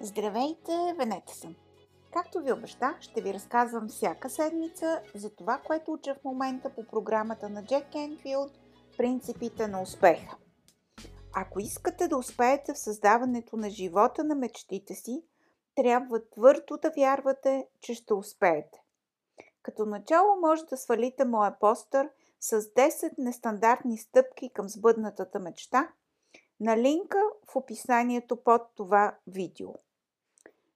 Здравейте, Венета съм! Както ви обещах, ще ви разказвам всяка седмица за това, което уча в момента по програмата на Джек Кенфилд Принципите на успеха. Ако искате да успеете в създаването на живота на мечтите си, трябва твърдо да вярвате, че ще успеете. Като начало може да свалите моя постър с 10 нестандартни стъпки към сбъднатата мечта на линка в описанието под това видео.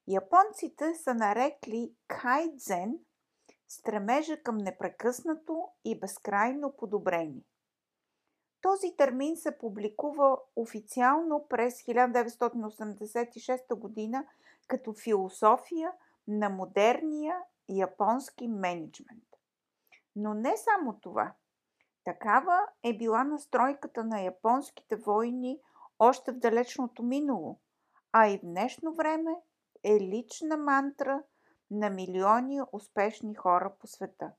Японците са нарекли кайдзен стремежа към непрекъснато и безкрайно подобрение. Този термин се публикува официално през 1986 година като философия на модерния японски менеджмент. Но не само това. Такава е била настройката на японските войни още в далечното минало, а и в днешно време е лична мантра на милиони успешни хора по света.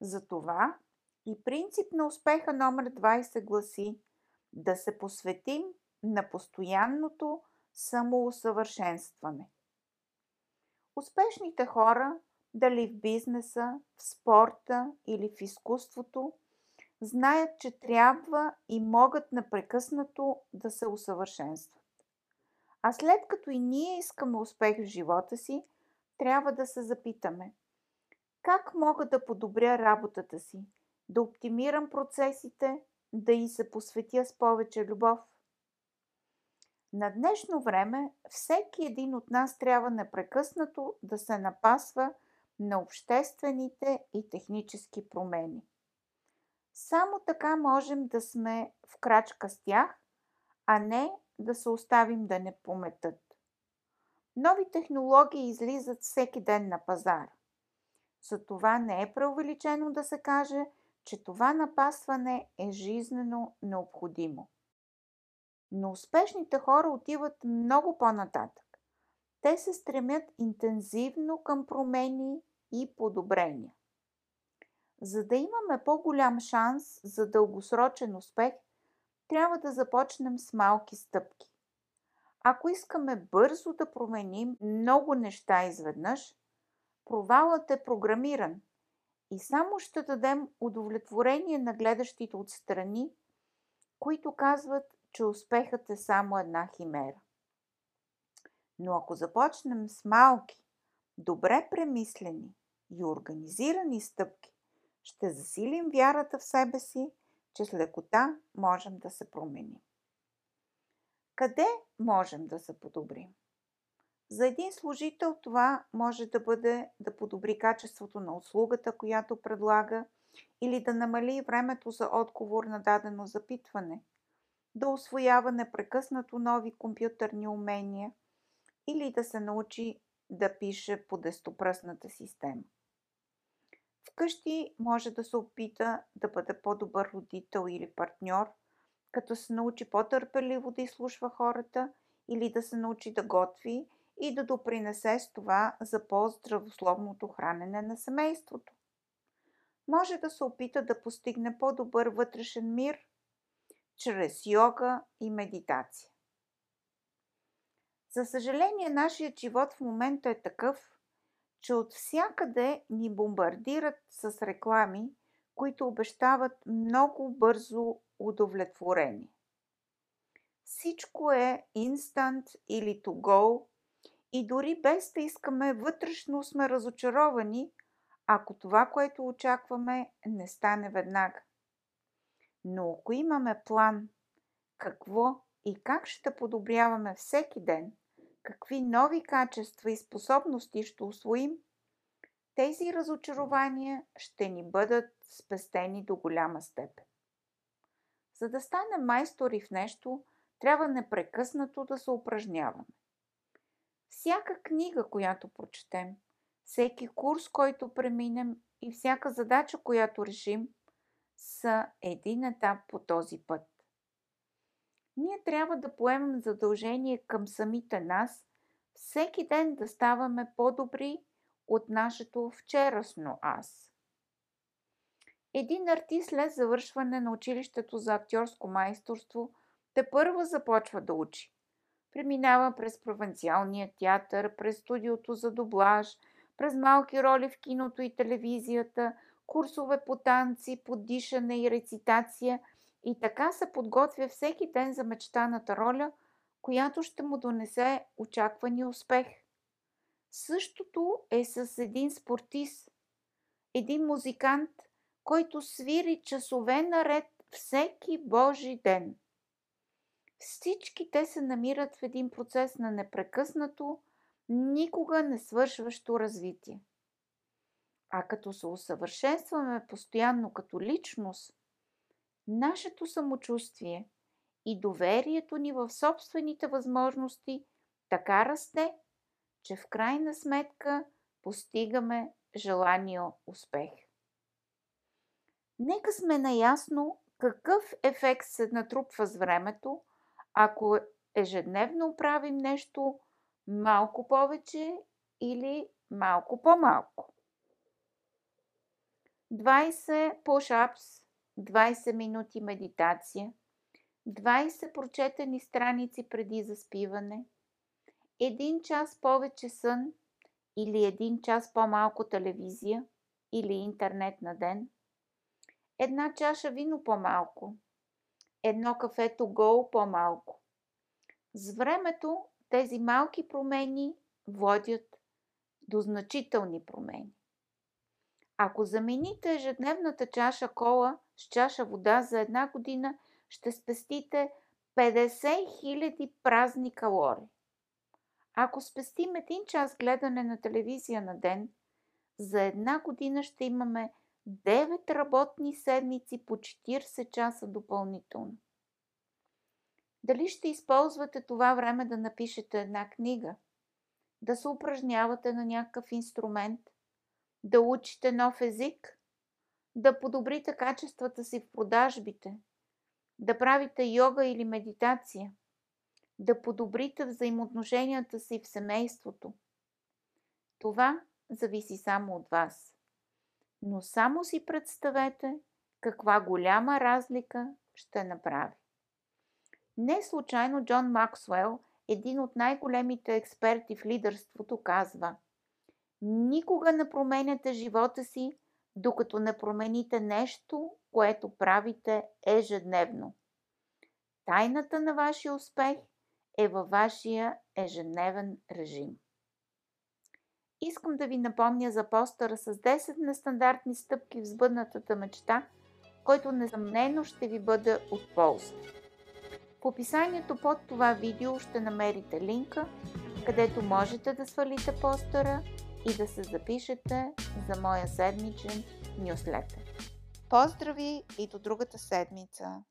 Затова и принцип на успеха номер 20 гласи да се посветим на постоянното самоусъвършенстване. Успешните хора, дали в бизнеса, в спорта или в изкуството, знаят, че трябва и могат непрекъснато да се усъвършенстват. А след като и ние искаме успех в живота си, трябва да се запитаме как мога да подобря работата си, да оптимирам процесите, да и се посветя с повече любов. На днешно време всеки един от нас трябва непрекъснато да се напасва на обществените и технически промени. Само така можем да сме в крачка с тях, а не да се оставим да не пометат. Нови технологии излизат всеки ден на пазар. Затова не е преувеличено да се каже, че това напасване е жизнено необходимо. Но успешните хора отиват много по-нататък. Те се стремят интензивно към промени и подобрения. За да имаме по-голям шанс за дългосрочен успех, трябва да започнем с малки стъпки. Ако искаме бързо да променим много неща изведнъж, провалът е програмиран и само ще дадем удовлетворение на гледащите отстрани, които казват, че успехът е само една химера. Но ако започнем с малки, добре премислени и организирани стъпки, ще засилим вярата в себе си, че с лекота можем да се променим. Къде можем да се подобрим? За един служител това може да бъде да подобри качеството на услугата, която предлага, или да намали времето за отговор на дадено запитване, да освоява непрекъснато нови компютърни умения или да се научи да пише по дестопръсната система. Вкъщи може да се опита да бъде по-добър родител или партньор, като се научи по-търпеливо да изслушва хората или да се научи да готви и да допринесе с това за по-здравословното хранене на семейството. Може да се опита да постигне по-добър вътрешен мир чрез йога и медитация. За съжаление, нашият живот в момента е такъв, че от всякъде ни бомбардират с реклами, които обещават много бързо удовлетворение. Всичко е инстант или to go и дори без да искаме вътрешно сме разочаровани, ако това, което очакваме, не стане веднага. Но ако имаме план какво и как ще подобряваме всеки ден – какви нови качества и способности ще освоим, тези разочарования ще ни бъдат спестени до голяма степен. За да станем майстори в нещо, трябва непрекъснато да се упражняваме. Всяка книга, която прочетем, всеки курс, който преминем и всяка задача, която решим, са един етап по този път. Ние трябва да поемем задължение към самите нас, всеки ден да ставаме по-добри от нашето вчерашно аз. Един артист след завършване на училището за актьорско майсторство те първо започва да учи. Преминава през провинциалния театър, през студиото за дублаж, през малки роли в киното и телевизията, курсове по танци, по дишане и рецитация и така се подготвя всеки ден за мечтаната роля, която ще му донесе очаквания успех. Същото е с един спортист, един музикант, който свири часове наред всеки Божи ден. Всички те се намират в един процес на непрекъснато, никога не свършващо развитие. А като се усъвършенстваме постоянно като личност, нашето самочувствие и доверието ни в собствените възможности така расте, че в крайна сметка постигаме желания успех. Нека сме наясно какъв ефект се натрупва с времето, ако ежедневно правим нещо малко повече или малко по-малко. 20 push-ups, 20 минути медитация, 20 прочетени страници преди заспиване, 1 час повече сън или 1 час по-малко телевизия или интернет на ден, една чаша вино по-малко, едно кафето гол по-малко. С времето тези малки промени водят до значителни промени. Ако замените ежедневната чаша кола с чаша вода за една година, ще спестите 50 000 празни калории. Ако спестим един час гледане на телевизия на ден, за една година ще имаме 9 работни седмици по 40 часа допълнително. Дали ще използвате това време да напишете една книга, да се упражнявате на някакъв инструмент, да учите нов език, да подобрите качествата си в продажбите, да правите йога или медитация, да подобрите взаимоотношенията си в семейството. Това зависи само от вас. Но само си представете каква голяма разлика ще направи. Не случайно Джон Максуел, един от най-големите експерти в лидерството, казва Никога не променяте живота си, докато не промените нещо, което правите ежедневно. Тайната на вашия успех е във вашия ежедневен режим. Искам да ви напомня за постъра с 10 нестандартни стъпки в сбъднатата мечта, който несъмнено ще ви бъде от полза. В описанието под това видео ще намерите линка, където можете да свалите постера и да се запишете за моя седмичен нюслетър. Поздрави и до другата седмица!